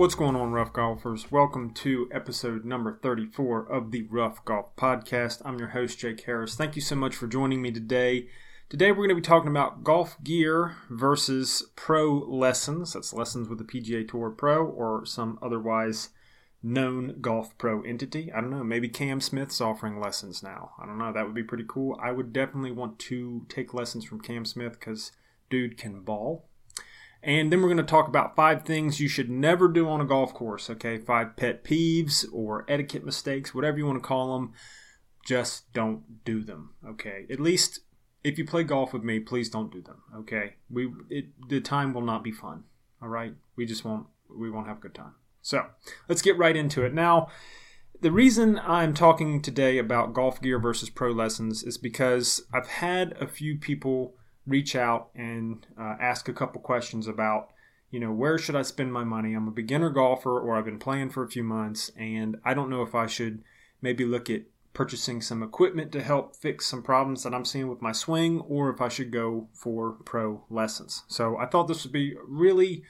What's going on, rough golfers? Welcome to episode number 34 of the Rough Golf Podcast. I'm your host, Jake Harris. Thank you so much for joining me today. Today, we're going to be talking about golf gear versus pro lessons. That's lessons with the PGA Tour Pro or some otherwise known golf pro entity. I don't know, maybe Cam Smith's offering lessons now. I don't know, that would be pretty cool. I would definitely want to take lessons from Cam Smith because dude can ball. And then we're going to talk about five things you should never do on a golf course, okay? Five pet peeves or etiquette mistakes, whatever you want to call them. Just don't do them, okay? At least if you play golf with me, please don't do them, okay? We it, the time will not be fun, all right? We just won't we won't have a good time. So, let's get right into it. Now, the reason I'm talking today about golf gear versus pro lessons is because I've had a few people reach out and uh, ask a couple questions about, you know, where should I spend my money? I'm a beginner golfer or I've been playing for a few months and I don't know if I should maybe look at purchasing some equipment to help fix some problems that I'm seeing with my swing or if I should go for pro lessons. So I thought this would be really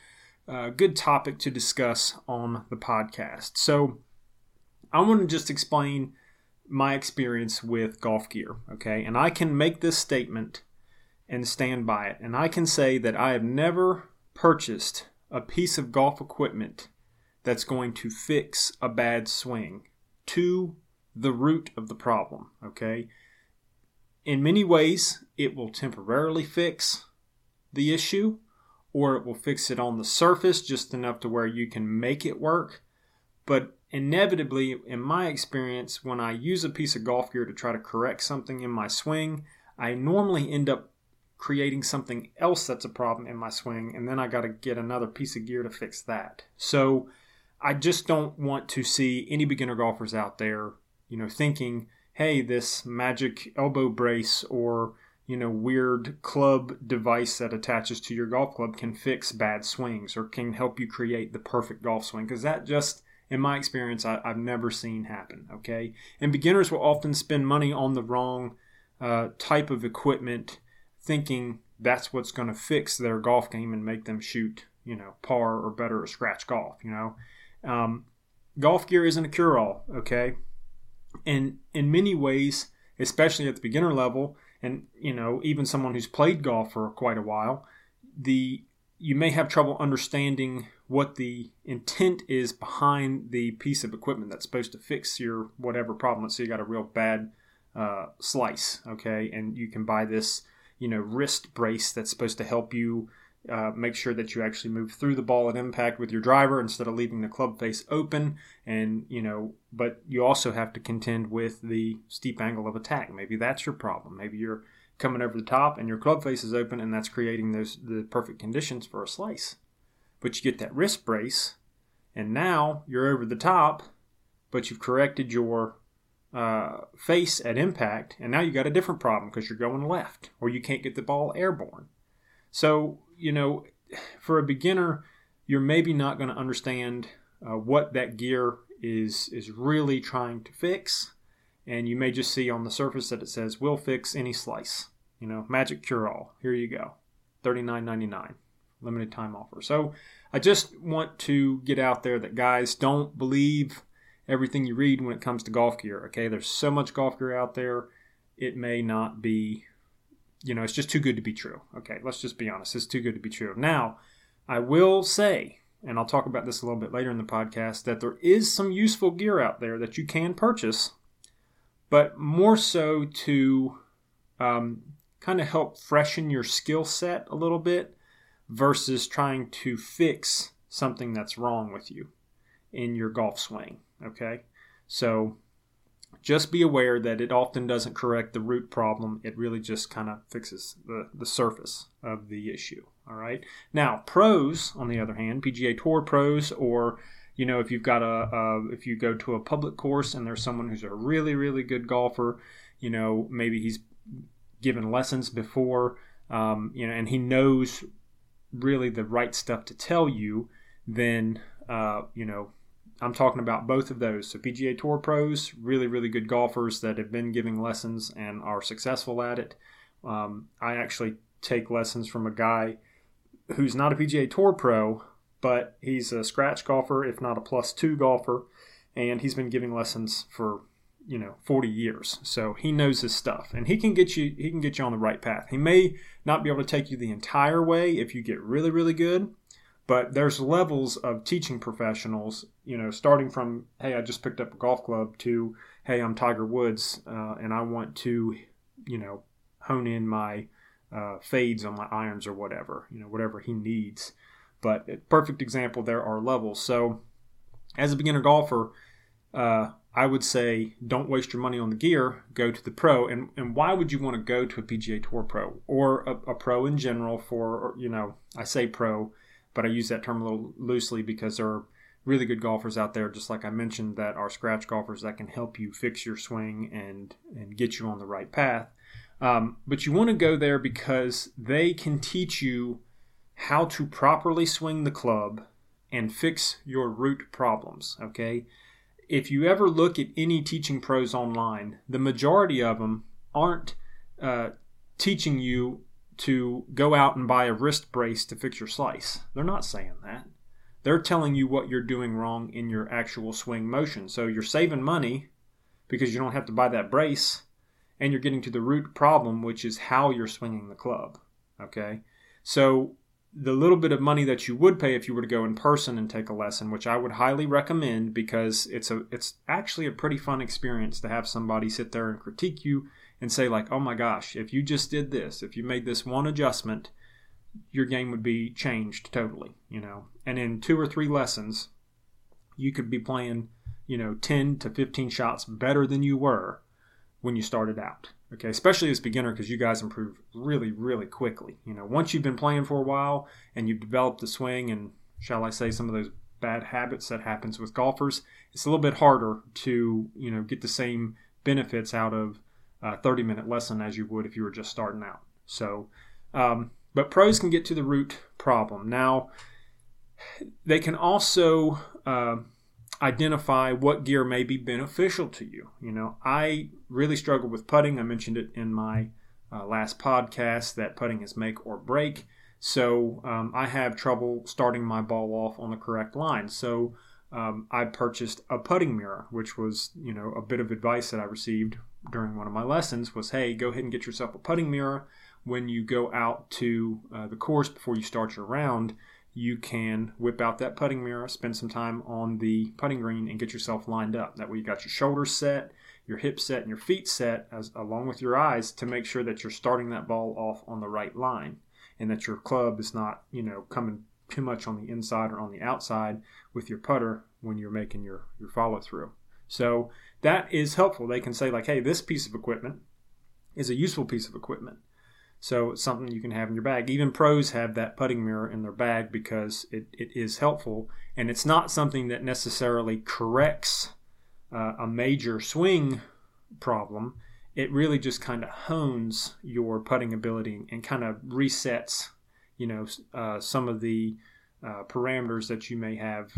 uh, good topic to discuss on the podcast. So I want to just explain my experience with golf gear, okay? And I can make this statement and stand by it. And I can say that I have never purchased a piece of golf equipment that's going to fix a bad swing to the root of the problem, okay? In many ways, it will temporarily fix the issue, or it will fix it on the surface just enough to where you can make it work. But inevitably, in my experience, when I use a piece of golf gear to try to correct something in my swing, I normally end up creating something else that's a problem in my swing, and then I got to get another piece of gear to fix that. So I just don't want to see any beginner golfers out there, you know, thinking, hey, this magic elbow brace or you know, weird club device that attaches to your golf club can fix bad swings or can help you create the perfect golf swing. Because that just, in my experience, I, have never seen happen. Okay. And beginners will often spend money on the wrong uh, type of equipment thinking that's what's going to fix their golf game and make them shoot, you know, par or better or scratch golf, you know. Um, golf gear isn't a cure all, okay? And in many ways, especially at the beginner level, and, you know, even someone who's played golf for quite a while, the you may have trouble understanding what the intent is behind the piece of equipment that's supposed to fix your whatever problem. Let's say you got a real bad uh, slice, okay, and you can buy this you know wrist brace that's supposed to help you uh, make sure that you actually move through the ball at impact with your driver instead of leaving the club face open. And you know but you also have to contend with the steep angle of attack. Maybe that's your problem. Maybe you're coming over the top and your club face is open and that's creating those the perfect conditions for a slice. But you get that wrist brace and now you're over the top but you've corrected your uh, face at impact, and now you got a different problem because you're going left or you can't get the ball airborne. So, you know, for a beginner, you're maybe not going to understand uh, what that gear is is really trying to fix, and you may just see on the surface that it says "we'll fix any slice." You know, magic cure all. Here you go, thirty nine ninety nine, limited time offer. So, I just want to get out there that guys don't believe everything you read when it comes to golf gear. Okay, there's so much golf gear out there, it may not be, you know, it's just too good to be true. Okay, let's just be honest, it's too good to be true. Now, I will say, and I'll talk about this a little bit later in the podcast, that there is some useful gear out there that you can purchase, but more so to um, kind of help freshen your skill set a little bit versus trying to fix something that's wrong with you in your golf swing. Okay, so just be aware that it often doesn't correct the root problem. It really just kind of fixes the, the surface of the issue. All right. Now, pros, on the other hand, PGA Tour pros, or you know, if you've got a, a if you go to a public course and there's someone who's a really really good golfer, you know, maybe he's given lessons before, um, you know, and he knows really the right stuff to tell you, then uh, you know I'm talking about both of those. So PGA Tour pros, really, really good golfers that have been giving lessons and are successful at it. Um, I actually take lessons from a guy who's not a PGA Tour pro, but he's a scratch golfer, if not a plus two golfer, and he's been giving lessons for you know 40 years so he knows his stuff and he can get you he can get you on the right path he may not be able to take you the entire way if you get really really good but there's levels of teaching professionals you know starting from hey i just picked up a golf club to hey i'm tiger woods uh, and i want to you know hone in my uh, fades on my irons or whatever you know whatever he needs but perfect example there are levels so as a beginner golfer uh, I would say don't waste your money on the gear, go to the pro. And, and why would you want to go to a PGA Tour pro or a, a pro in general for, you know, I say pro, but I use that term a little loosely because there are really good golfers out there, just like I mentioned, that are scratch golfers that can help you fix your swing and, and get you on the right path. Um, but you want to go there because they can teach you how to properly swing the club and fix your root problems, okay? if you ever look at any teaching pros online, the majority of them aren't uh, teaching you to go out and buy a wrist brace to fix your slice. They're not saying that. They're telling you what you're doing wrong in your actual swing motion. So you're saving money because you don't have to buy that brace and you're getting to the root problem, which is how you're swinging the club. Okay? So the little bit of money that you would pay if you were to go in person and take a lesson, which I would highly recommend because it's a it's actually a pretty fun experience to have somebody sit there and critique you and say like, "Oh my gosh, if you just did this, if you made this one adjustment, your game would be changed totally," you know. And in two or three lessons, you could be playing, you know, 10 to 15 shots better than you were when you started out. Okay, especially as beginner because you guys improve really, really quickly. You know, once you've been playing for a while and you've developed the swing and shall I say some of those bad habits that happens with golfers, it's a little bit harder to you know get the same benefits out of a 30 minute lesson as you would if you were just starting out. So, um, but pros can get to the root problem. Now, they can also uh, identify what gear may be beneficial to you. You know, I really struggle with putting. I mentioned it in my uh, last podcast that putting is make or break. So um, I have trouble starting my ball off on the correct line. So um, I purchased a putting mirror, which was you know a bit of advice that I received during one of my lessons was, hey, go ahead and get yourself a putting mirror when you go out to uh, the course before you start your round you can whip out that putting mirror, spend some time on the putting green, and get yourself lined up. That way, you got your shoulders set, your hips set, and your feet set, as along with your eyes, to make sure that you're starting that ball off on the right line, and that your club is not, you know, coming too much on the inside or on the outside with your putter when you're making your your follow through. So that is helpful. They can say like, hey, this piece of equipment is a useful piece of equipment. So it's something you can have in your bag. Even pros have that putting mirror in their bag because it, it is helpful. And it's not something that necessarily corrects uh, a major swing problem. It really just kind of hones your putting ability and kind of resets, you know, uh, some of the uh, parameters that you may have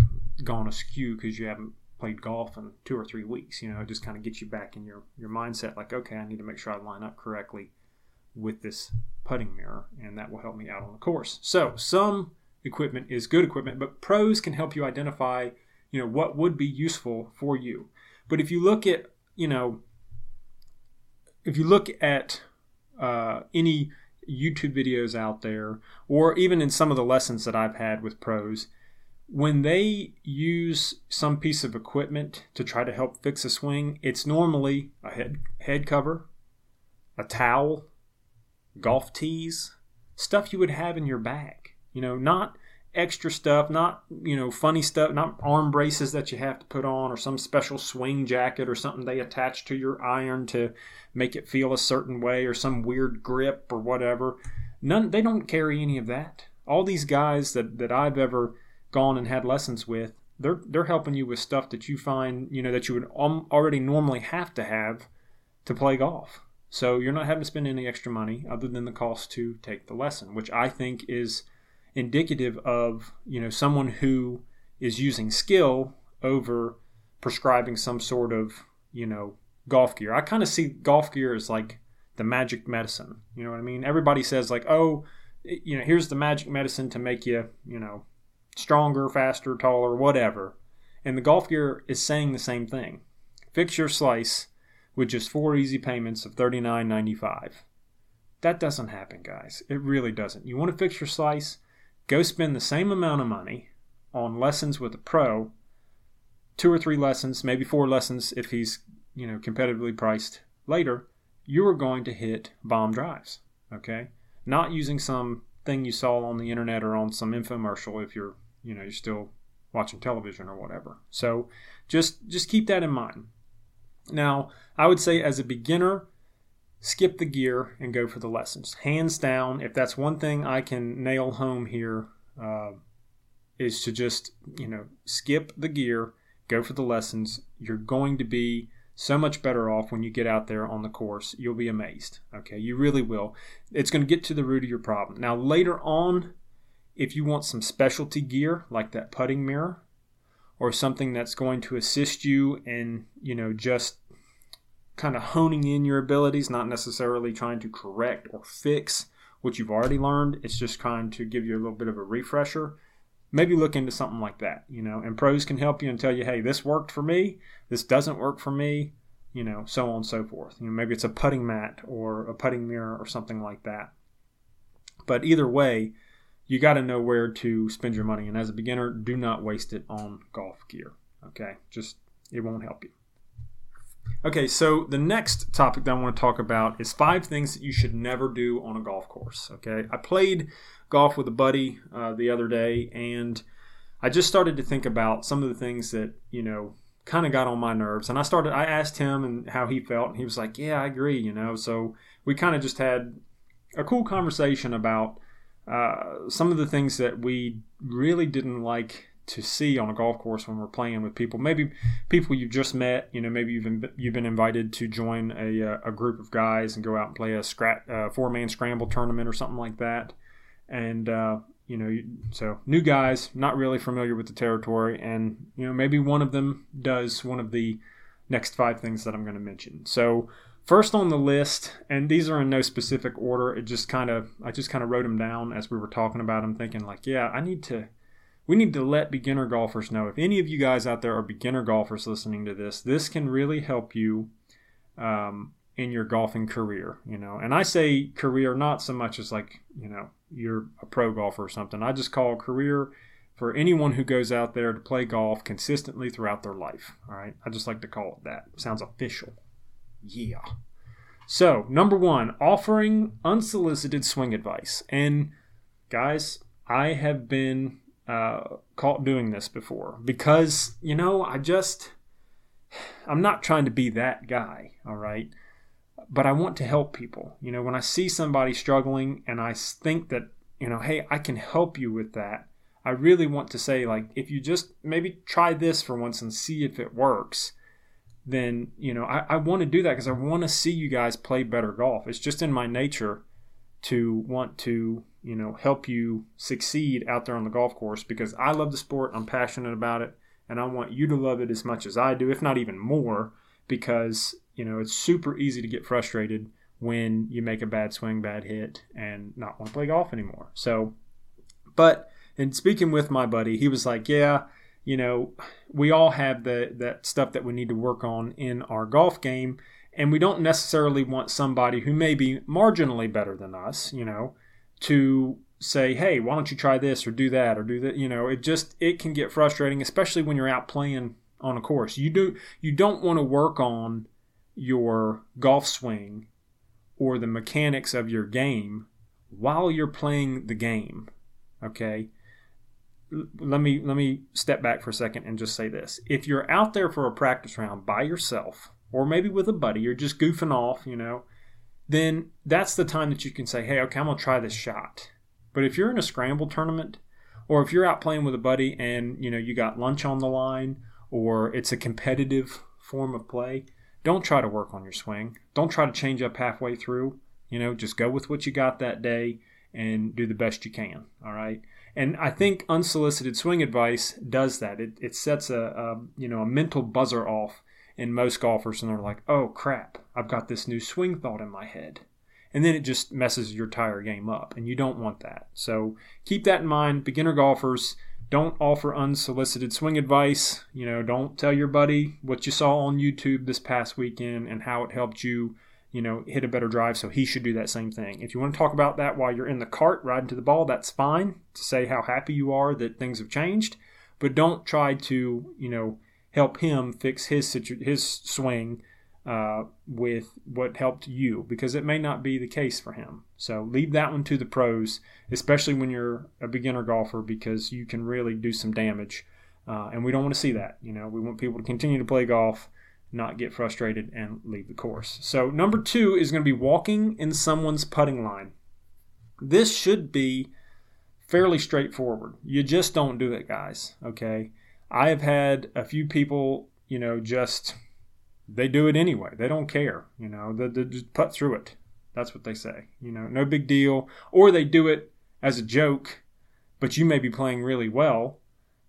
gone askew because you haven't played golf in two or three weeks. You know, it just kind of gets you back in your, your mindset like, okay, I need to make sure I line up correctly with this putting mirror, and that will help me out on the course. So some equipment is good equipment, but pros can help you identify, you know, what would be useful for you. But if you look at, you know, if you look at uh, any YouTube videos out there, or even in some of the lessons that I've had with pros, when they use some piece of equipment to try to help fix a swing, it's normally a head head cover, a towel, golf tees, stuff you would have in your bag. You know, not extra stuff, not, you know, funny stuff, not arm braces that you have to put on or some special swing jacket or something they attach to your iron to make it feel a certain way or some weird grip or whatever. None they don't carry any of that. All these guys that, that I've ever gone and had lessons with, they're they're helping you with stuff that you find, you know, that you would already normally have to have to play golf. So you're not having to spend any extra money other than the cost to take the lesson, which I think is indicative of, you know, someone who is using skill over prescribing some sort of, you know, golf gear. I kind of see golf gear as like the magic medicine. You know what I mean? Everybody says like, "Oh, eh, you know, here's the magic medicine to make you, you know, stronger, faster, taller, whatever. And the golf gear is saying the same thing. Fix your slice with just four easy payments of $39.95. That doesn't happen, guys. It really doesn't. You want to fix your slice? Go spend the same amount of money on lessons with a pro, two or three lessons, maybe four lessons if he's, you know, competitively priced later, you are going to hit bomb drives, okay? Not using some thing you saw on the internet or on some infomercial if you're, you know, you're still watching television or whatever. So just just keep that in mind. Now, I would say as a beginner, skip the gear and go for the lessons. Hands down, if that's one thing I can nail home here, uh, is to just you know skip the gear, go for the lessons. You're going to be so much better off when you get out there on the course. You'll be amazed. Okay, you really will. It's going to get to the root of your problem. Now, later on, if you want some specialty gear like that putting mirror or something that's going to assist you in, you know, just kind of honing in your abilities, not necessarily trying to correct or fix what you've already learned. It's just trying to give you a little bit of a refresher. Maybe look into something like that, you know, and pros can help you and tell you, hey, this worked for me, this doesn't work for me, you know, so on and so forth. You know, maybe it's a putting mat or a putting mirror or something like that. But either way, you got to know where to spend your money. And as a beginner, do not waste it on golf gear. Okay, just it won't help you. Okay, so the next topic that I want to talk about is five things that you should never do on a golf course. Okay, I played golf with a buddy uh, the other day, and I just started to think about some of the things that you know kind of got on my nerves. And I started, I asked him and how he felt, and he was like, "Yeah, I agree." You know, so we kind of just had a cool conversation about uh, some of the things that we really didn't like to see on a golf course when we're playing with people. Maybe people you've just met. You know, maybe you've been, you've been invited to join a, uh, a group of guys and go out and play a scra- uh, four man scramble tournament or something like that. And uh, you know, so new guys, not really familiar with the territory, and you know, maybe one of them does one of the next five things that I'm going to mention. So first on the list, and these are in no specific order. It just kind of I just kind of wrote them down as we were talking about them, thinking like, yeah, I need to we need to let beginner golfers know. If any of you guys out there are beginner golfers listening to this, this can really help you um, in your golfing career. You know, and I say career not so much as like you know you're a pro golfer or something. I just call career for anyone who goes out there to play golf consistently throughout their life. All right, I just like to call it that. Sounds official. Yeah. So number one, offering unsolicited swing advice, and guys, I have been uh, caught doing this before because you know I just I'm not trying to be that guy, all right, but I want to help people. You know, when I see somebody struggling and I think that you know, hey, I can help you with that. I really want to say like if you just maybe try this for once and see if it works then you know I, I want to do that because I want to see you guys play better golf. It's just in my nature to want to you know, help you succeed out there on the golf course because I love the sport, I'm passionate about it, and I want you to love it as much as I do, if not even more, because, you know, it's super easy to get frustrated when you make a bad swing, bad hit, and not want to play golf anymore. So, but in speaking with my buddy, he was like, yeah, you know, we all have the that stuff that we need to work on in our golf game, and we don't necessarily want somebody who may be marginally better than us, you know, to say, hey, why don't you try this or do that or do that? You know, it just it can get frustrating, especially when you're out playing on a course. You do you don't want to work on your golf swing or the mechanics of your game while you're playing the game. Okay? Let me let me step back for a second and just say this. If you're out there for a practice round by yourself or maybe with a buddy, you're just goofing off, you know, then that's the time that you can say, hey, okay, I'm going to try this shot. But if you're in a scramble tournament, or if you're out playing with a buddy and you know you got lunch on the line, or it's a competitive form of play, don't try to work on your swing. Don't try to change up halfway through. You know, just go with what you got that day and do the best you can. All right. And I think unsolicited swing advice does that. It, it sets a, a you know a mental buzzer off in most golfers and they're like, oh crap, I've got this new swing thought in my head. And then it just messes your entire game up, and you don't want that. So keep that in mind. Beginner golfers, don't offer unsolicited swing advice. You know, don't tell your buddy what you saw on YouTube this past weekend and how it helped you, you know, hit a better drive. So he should do that same thing. If you want to talk about that while you're in the cart riding to the ball, that's fine to say how happy you are that things have changed. But don't try to, you know, help him fix his situ- his swing uh, with what helped you because it may not be the case for him. So leave that one to the pros, especially when you're a beginner golfer, because you can really do some damage. Uh, and we don't want to see that. You know, we want people to continue to play golf, not get frustrated and leave the course. So number two is going to be walking in someone's putting line. This should be fairly straightforward. You just don't do it, guys. Okay. I have had a few people, you know, just they do it anyway. They don't care. You know, they, they just put through it. That's what they say. You know, no big deal. Or they do it as a joke, but you may be playing really well,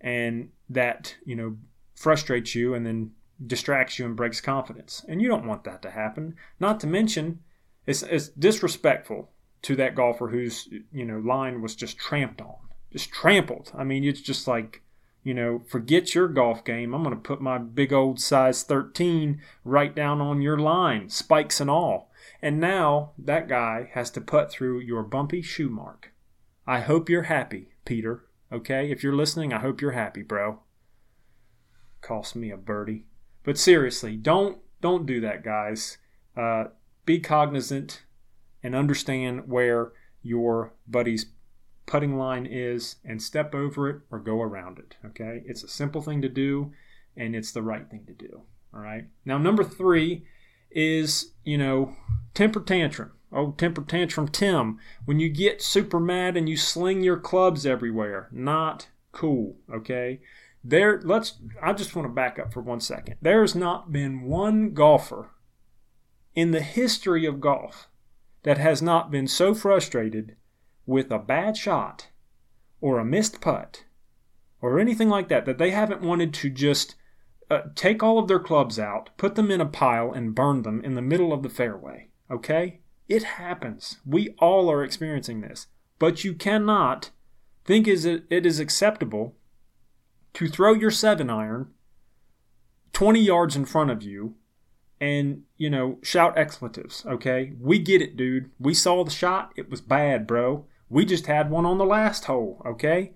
and that you know frustrates you and then distracts you and breaks confidence. And you don't want that to happen. Not to mention, it's, it's disrespectful to that golfer whose you know line was just tramped on, just trampled. I mean, it's just like you know, forget your golf game. I'm going to put my big old size 13 right down on your line, spikes and all. And now that guy has to put through your bumpy shoe mark. I hope you're happy, Peter. Okay? If you're listening, I hope you're happy, bro. Cost me a birdie. But seriously, don't don't do that, guys. Uh, be cognizant and understand where your buddy's putting line is and step over it or go around it. Okay? It's a simple thing to do and it's the right thing to do. All right? Now, number three is, you know, temper tantrum. Oh, temper tantrum Tim. When you get super mad and you sling your clubs everywhere, not cool. Okay? There, let's, I just want to back up for one second. There has not been one golfer in the history of golf that has not been so frustrated with a bad shot or a missed putt or anything like that that they haven't wanted to just uh, take all of their clubs out, put them in a pile, and burn them in the middle of the fairway. Okay? It happens. We all are experiencing this. But you cannot think is it, it is acceptable to throw your seven iron 20 yards in front of you and, you know, shout expletives, okay? We get it, dude. We saw the shot. It was bad, bro. We just had one on the last hole, okay?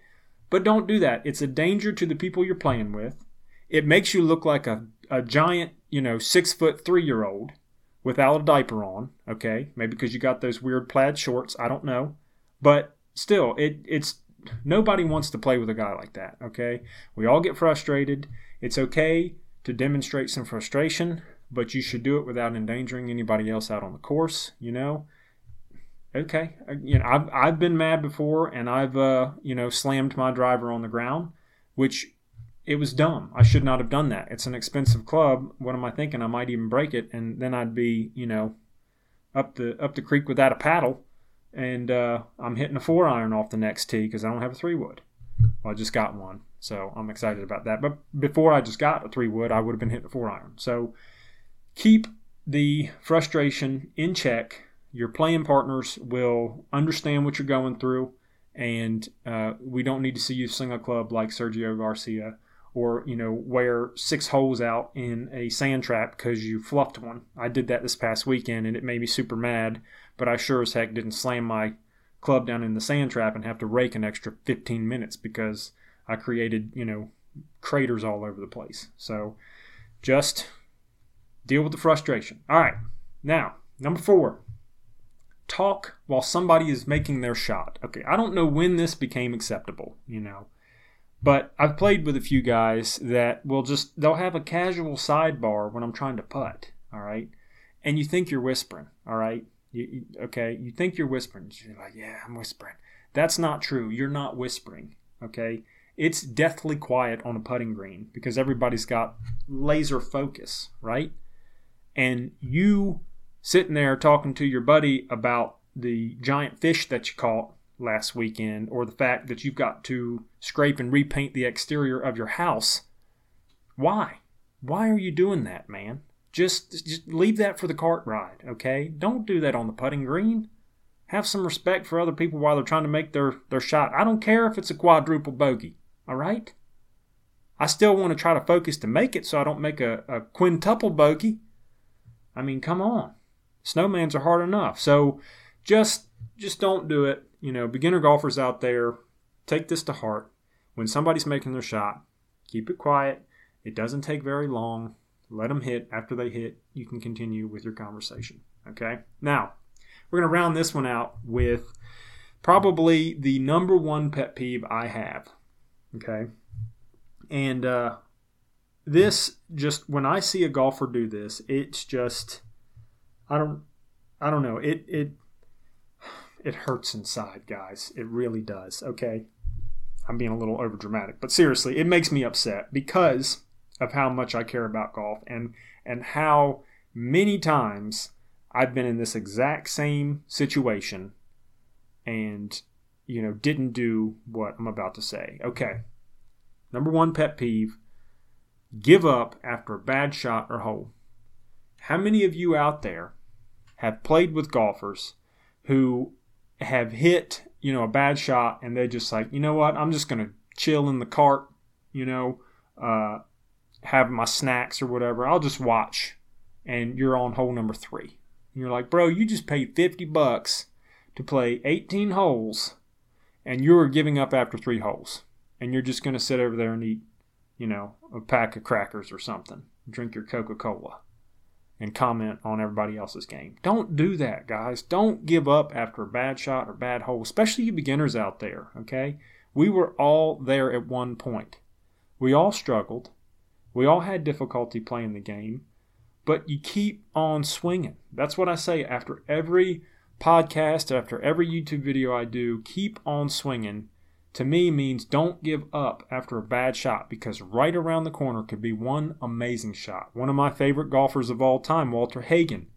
But don't do that. It's a danger to the people you're playing with. It makes you look like a, a giant, you know, six foot three year old without a diaper on, okay? Maybe because you got those weird plaid shorts. I don't know. But still, it, it's nobody wants to play with a guy like that, okay? We all get frustrated. It's okay to demonstrate some frustration, but you should do it without endangering anybody else out on the course, you know? okay, uh, you know, I've I've been mad before, and I've uh, you know slammed my driver on the ground, which it was dumb. I should not have done that. It's an expensive club. What am I thinking? I might even break it, and then I'd be you know up the up the creek without a paddle, and uh, I'm hitting a four iron off the next tee because I don't have a three wood. Well, I just got one, so I'm excited about that. But before I just got a three wood, I would have been hitting a four iron. So keep the frustration in check your playing partners will understand what you're going through, and uh, we don't need to see you sing a club like Sergio Garcia or you know wear six holes out in a sand trap because you fluffed one. I did that this past weekend, and it made me super mad. But I sure as heck didn't slam my club down in the sand trap and have to rake an extra 15 minutes because I created you know craters all over the place. So just deal with the frustration. All right, now number four talk while somebody is making their shot. Okay, I don't know when this became acceptable, you know. But I've played with a few guys that will just they'll have a casual sidebar when I'm trying to putt, all right? And you think you're whispering, all right? You, you, okay, you think you're whispering. You're like, "Yeah, I'm whispering." That's not true. You're not whispering, okay? It's deathly quiet on a putting green because everybody's got laser focus, right? And you sitting there talking to your buddy about the giant fish that you caught last weekend or the fact that you've got to scrape and repaint the exterior of your house. Why? Why are you doing that, man? Just, just leave that for the cart ride, okay? Don't do that on the putting green. Have some respect for other people while they're trying to make their, their shot. I don't care if it's a quadruple bogey, All right? I still want to try to focus to make it so I don't make a, a quintuple bogey. I mean, come on. Snowmans are hard enough. So just just don't do it. You know, beginner golfers out there, take this to heart. When somebody's making their shot, keep it quiet. It doesn't take very long. Let them hit. After they hit, you can continue with your conversation. Okay? Now, we're going to round this one out with probably the number one pet peeve I have. Okay? And uh, this just when I see a golfer do this, it's just I don't I don't know. It it it hurts inside, guys. It really does. Okay. I'm being a little over dramatic, but seriously, it makes me upset because of how much I care about golf and and how many times I've been in this exact same situation and you know didn't do what I'm about to say. Okay. Number 1 pet peeve, give up after a bad shot or hole. How many of you out there have played with golfers who have hit, you know, a bad shot and they just like, you know what, I'm just going to chill in the cart, you know, uh, have my snacks or whatever. I'll just watch. And you're on hole number three. And you're like, bro, you just paid 50 bucks to play 18 holes and you're giving up after three holes. And you're just going to sit over there and eat, you know, a pack of crackers or something, drink your Coca Cola and comment on everybody else's game. Don't do that, guys. Don't give up after a bad shot or bad hole, especially you beginners out there, okay? We were all there at one point. We all struggled. We all had difficulty playing the game, but you keep on swinging. That's what I say after every podcast, after every YouTube video I do, keep on swinging to me means don't give up after a bad shot because right around the corner could be one amazing shot. One of my favorite golfers of all time, Walter Hagen,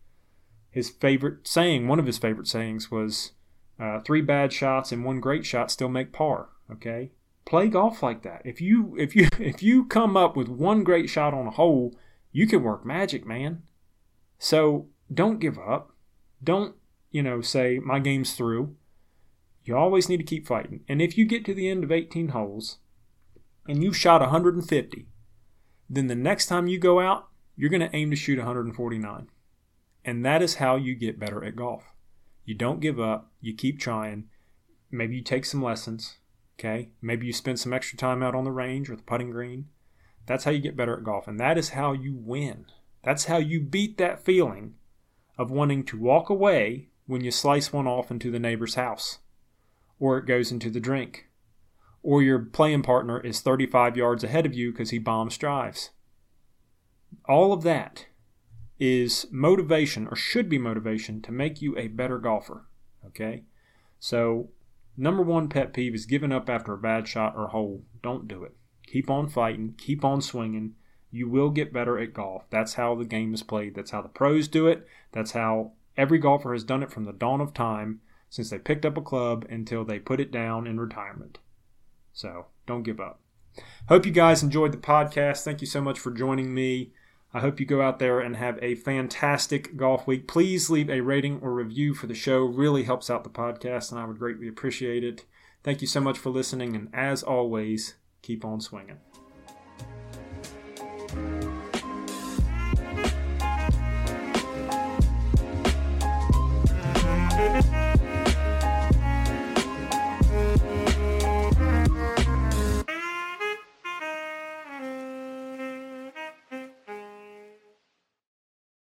his favorite saying, one of his favorite sayings was uh, three bad shots and one great shot still make par. Okay, play golf like that. If you if you if you come up with one great shot on a hole, you can work magic, man. So don't give up. Don't you know say my game's through you always need to keep fighting. And if you get to the end of 18 holes and you shot 150, then the next time you go out, you're going to aim to shoot 149. And that is how you get better at golf. You don't give up, you keep trying. Maybe you take some lessons, okay? Maybe you spend some extra time out on the range or the putting green. That's how you get better at golf. And that is how you win. That's how you beat that feeling of wanting to walk away when you slice one off into the neighbor's house or it goes into the drink. Or your playing partner is 35 yards ahead of you because he bombs drives. All of that is motivation or should be motivation to make you a better golfer. Okay? So, number one pet peeve is giving up after a bad shot or hole. Don't do it. Keep on fighting, keep on swinging. You will get better at golf. That's how the game is played. That's how the pros do it. That's how every golfer has done it from the dawn of time since they picked up a club until they put it down in retirement. So don't give up. Hope you guys enjoyed the podcast. Thank you so much for joining me. I hope you go out there and have a fantastic golf week. Please leave a rating or review for the show. Really helps out the podcast, and I would greatly appreciate it. Thank you so much for listening, and as always, keep on swinging.